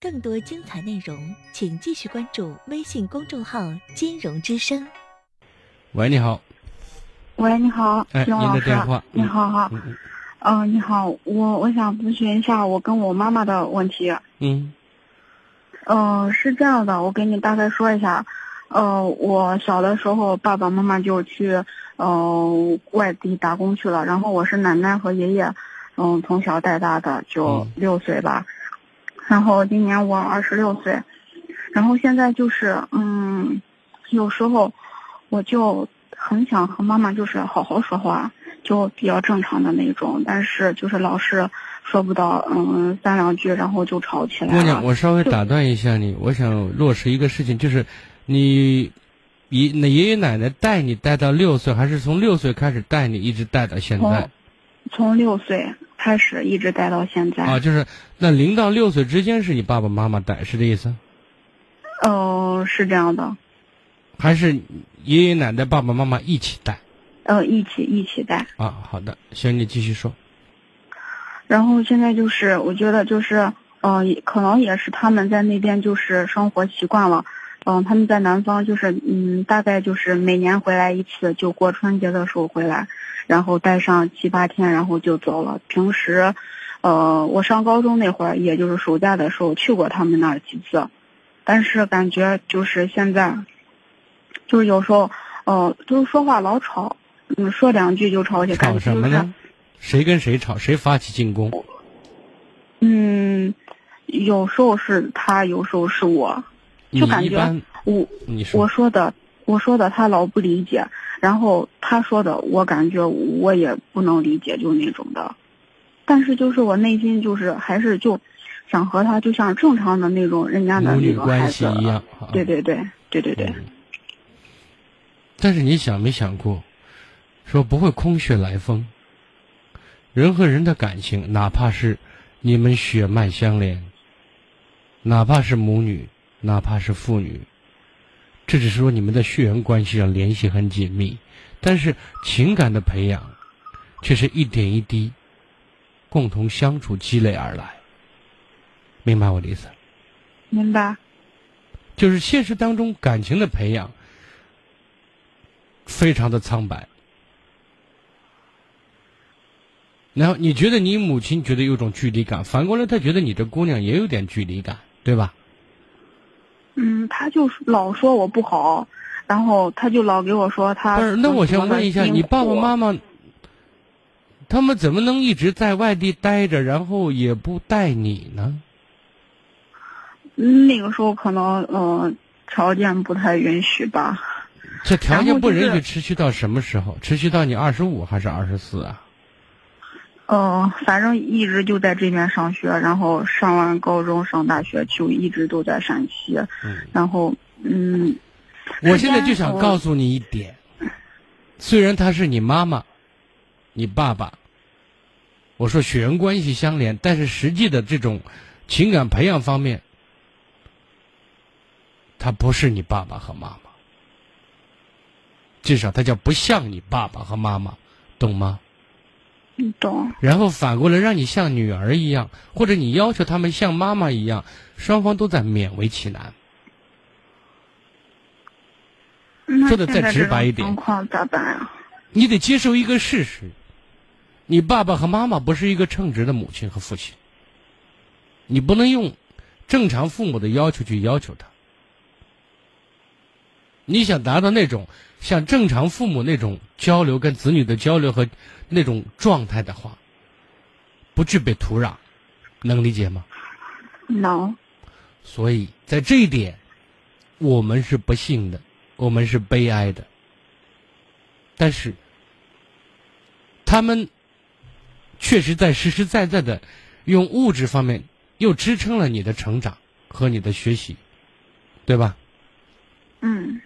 更多精彩内容，请继续关注微信公众号“金融之声”。喂，你好。喂，你好，哎，您金老师。的电话。你好，好。嗯嗯嗯、你好，我我想咨询一下我跟我妈妈的问题。嗯嗯、是这样的，我给你大概说一下。呃，我小的时候，爸爸妈妈就去呃外地打工去了，然后我是奶奶和爷爷，嗯、从小带大的，就嗯六岁吧。然后今年我二十六岁，然后现在就是嗯，有时候我就很想和妈妈就是好好说话，就比较正常的那种，但是就是老是说不到嗯三两句，然后就吵起来了。姑娘，我稍微打断一下你，我想落实一个事情，就是你爷那爷爷奶奶带你带到六岁，还是从六岁开始带你，一直带到现在？从六岁开始一直带到现在。啊，就是那零到六岁之间是你爸爸妈妈带，是这意思？呃，是这样的，还是爷爷奶奶、爸爸妈妈一起带？呃，一起一起带。啊，好的，行，你继续说。然后现在就是，我觉得就是，呃，可能也是他们在那边就是生活习惯了，嗯、他们在南方就是，嗯，大概就是每年回来一次，就过春节的时候回来，然后待上七八天，然后就走了。平时，呃，我上高中那会儿，也就是暑假的时候去过他们那儿几次，但是感觉就是现在，就是有时候，呃，就是说话老吵，嗯，说两句就吵起，来吵什么呢？谁跟谁吵？谁发起进攻？嗯，有时候是他，有时候是我，你就感觉我我说的我说的他老不理解，然后他说的我感觉我也不能理解，就那种的。但是就是我内心就是还是就想和他就像正常的那种人家的那种孩关系子一样。啊对对对对对对，嗯但是你想没想过，说不会空穴来风。人和人的感情，哪怕是你们血脉相连，哪怕是母女，哪怕是父女，这只是说你们的血缘关系上联系很紧密，但是情感的培养，却是一点一滴，共同相处积累而来。明白我的意思？明白。就是现实当中感情的培养非常的苍白。然后你觉得你母亲觉得有种距离感，反过来她觉得你这姑娘也有点距离感，对吧？嗯，他就老说我不好，然后他就老给我说他。不是，那我想问一下，你爸爸妈妈。他们怎么能一直在外地待着，然后也不带你呢？嗯那个时候可能呃条件不太允许吧。这条件不允许持续到什么时候？持续到你二十五还是二十四啊？呃，反正一直就在这边上学，然后上完高中上大学就一直都在陕西，嗯。然后嗯，我现在就想告诉你一点，虽然他是你妈妈，你爸爸，我说血缘关系相连，但是实际的这种情感培养方面，他不是你爸爸和妈妈，至少他叫不像你爸爸和妈妈，懂吗？你懂。然后反过来让你像女儿一样，或者你要求他们像妈妈一样，双方都在勉为其难。说的再直白一点情况咋办呀？你得接受一个事实，你爸爸和妈妈不是一个称职的母亲和父亲，你不能用正常父母的要求去要求他。你想达到那种像正常父母那种交流跟子女的交流和那种状态的话，不具备土壤，能理解吗？能。所以在这一点，我们是不幸的，我们是悲哀的。但是，他们确实在实实在在的用物质方面又支撑了你的成长和你的学习，对吧？嗯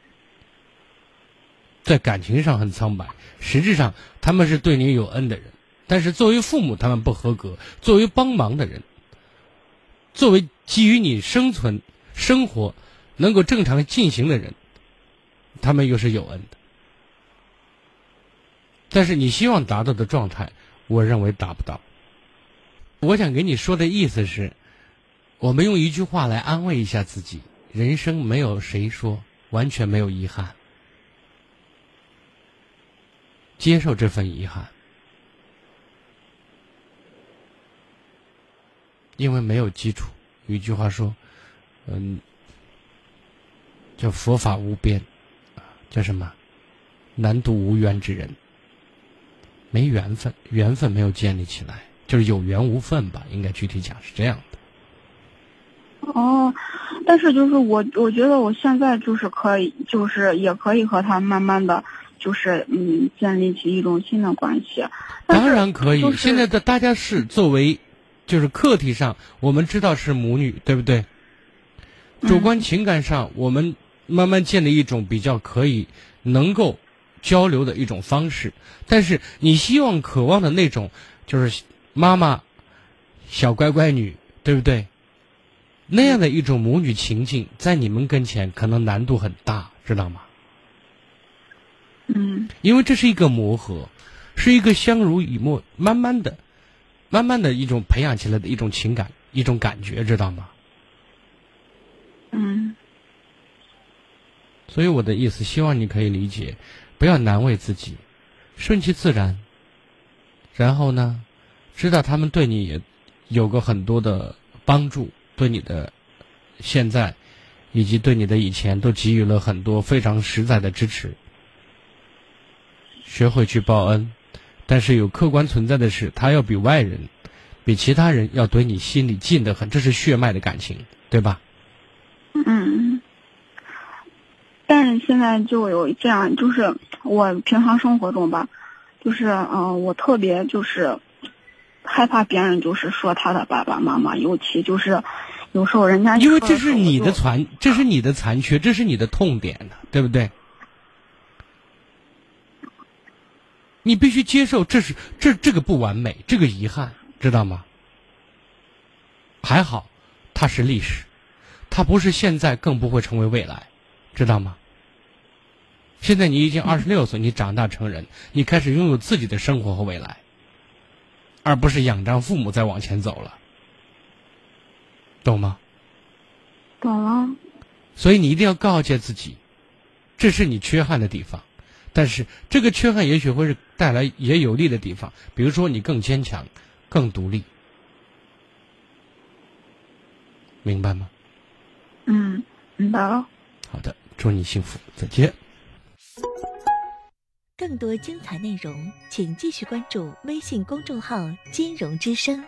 在感情上很苍白，实质上他们是对你有恩的人，但是作为父母他们不合格，作为帮忙的人，作为基于你生存、生活能够正常进行的人，他们又是有恩的。但是你希望达到的状态，我认为达不到。我想给你说的意思是，我们用一句话来安慰一下自己：人生没有谁说完全没有遗憾，接受这份遗憾，因为没有基础。有一句话说：“嗯，叫佛法无边，叫什么？难渡无缘之人。没缘分，缘分没有建立起来，就是有缘无分吧？应该具体讲是这样的。”哦，但是就是我，我觉得我现在就是可以，就是也可以和他慢慢的就是嗯建立起一种新的关系。当然可以，就是现在的大家是作为，就是课题上，我们知道是母女，对不对？主观情感上，我们慢慢建立一种比较可以能够交流的一种方式。但是你希望、渴望的那种，就是妈妈小乖乖女，对不对？那样的一种母女情境，在你们跟前可能难度很大，知道吗？嗯因为这是一个磨合，是一个相濡以沫，慢慢的、慢慢的一种培养起来的一种情感、一种感觉，知道吗？嗯所以我的意思，希望你可以理解，不要难为自己，顺其自然。然后呢，知道他们对你也有过很多的帮助，对你的现在以及对你的以前都给予了很多非常实在的支持。学会去报恩，但是有客观存在的是，他要比外人、比其他人要对你心里近得很，这是血脉的感情，对吧？嗯。但是现在就有这样，就是我平常生活中吧，就是嗯、呃我特别就是害怕别人就是说他的爸爸妈妈，尤其就是有时候人家因为这是你的残，这是你的残缺，这是你的痛点呢，对不对？你必须接受，这是这这个不完美，这个遗憾，知道吗？还好，它是历史，它不是现在，更不会成为未来，知道吗？现在你已经二十六岁，你长大成人，你开始拥有自己的生活和未来，而不是仰仗父母在往前走了，懂吗？懂了。所以你一定要告诫自己，这是你缺憾的地方，但是这个缺憾也许会是带来也有利的地方，比如说你更坚强、更独立，明白吗？嗯，明白了。好的，祝你幸福，再见。更多精彩内容，请继续关注微信公众号“金融之声”。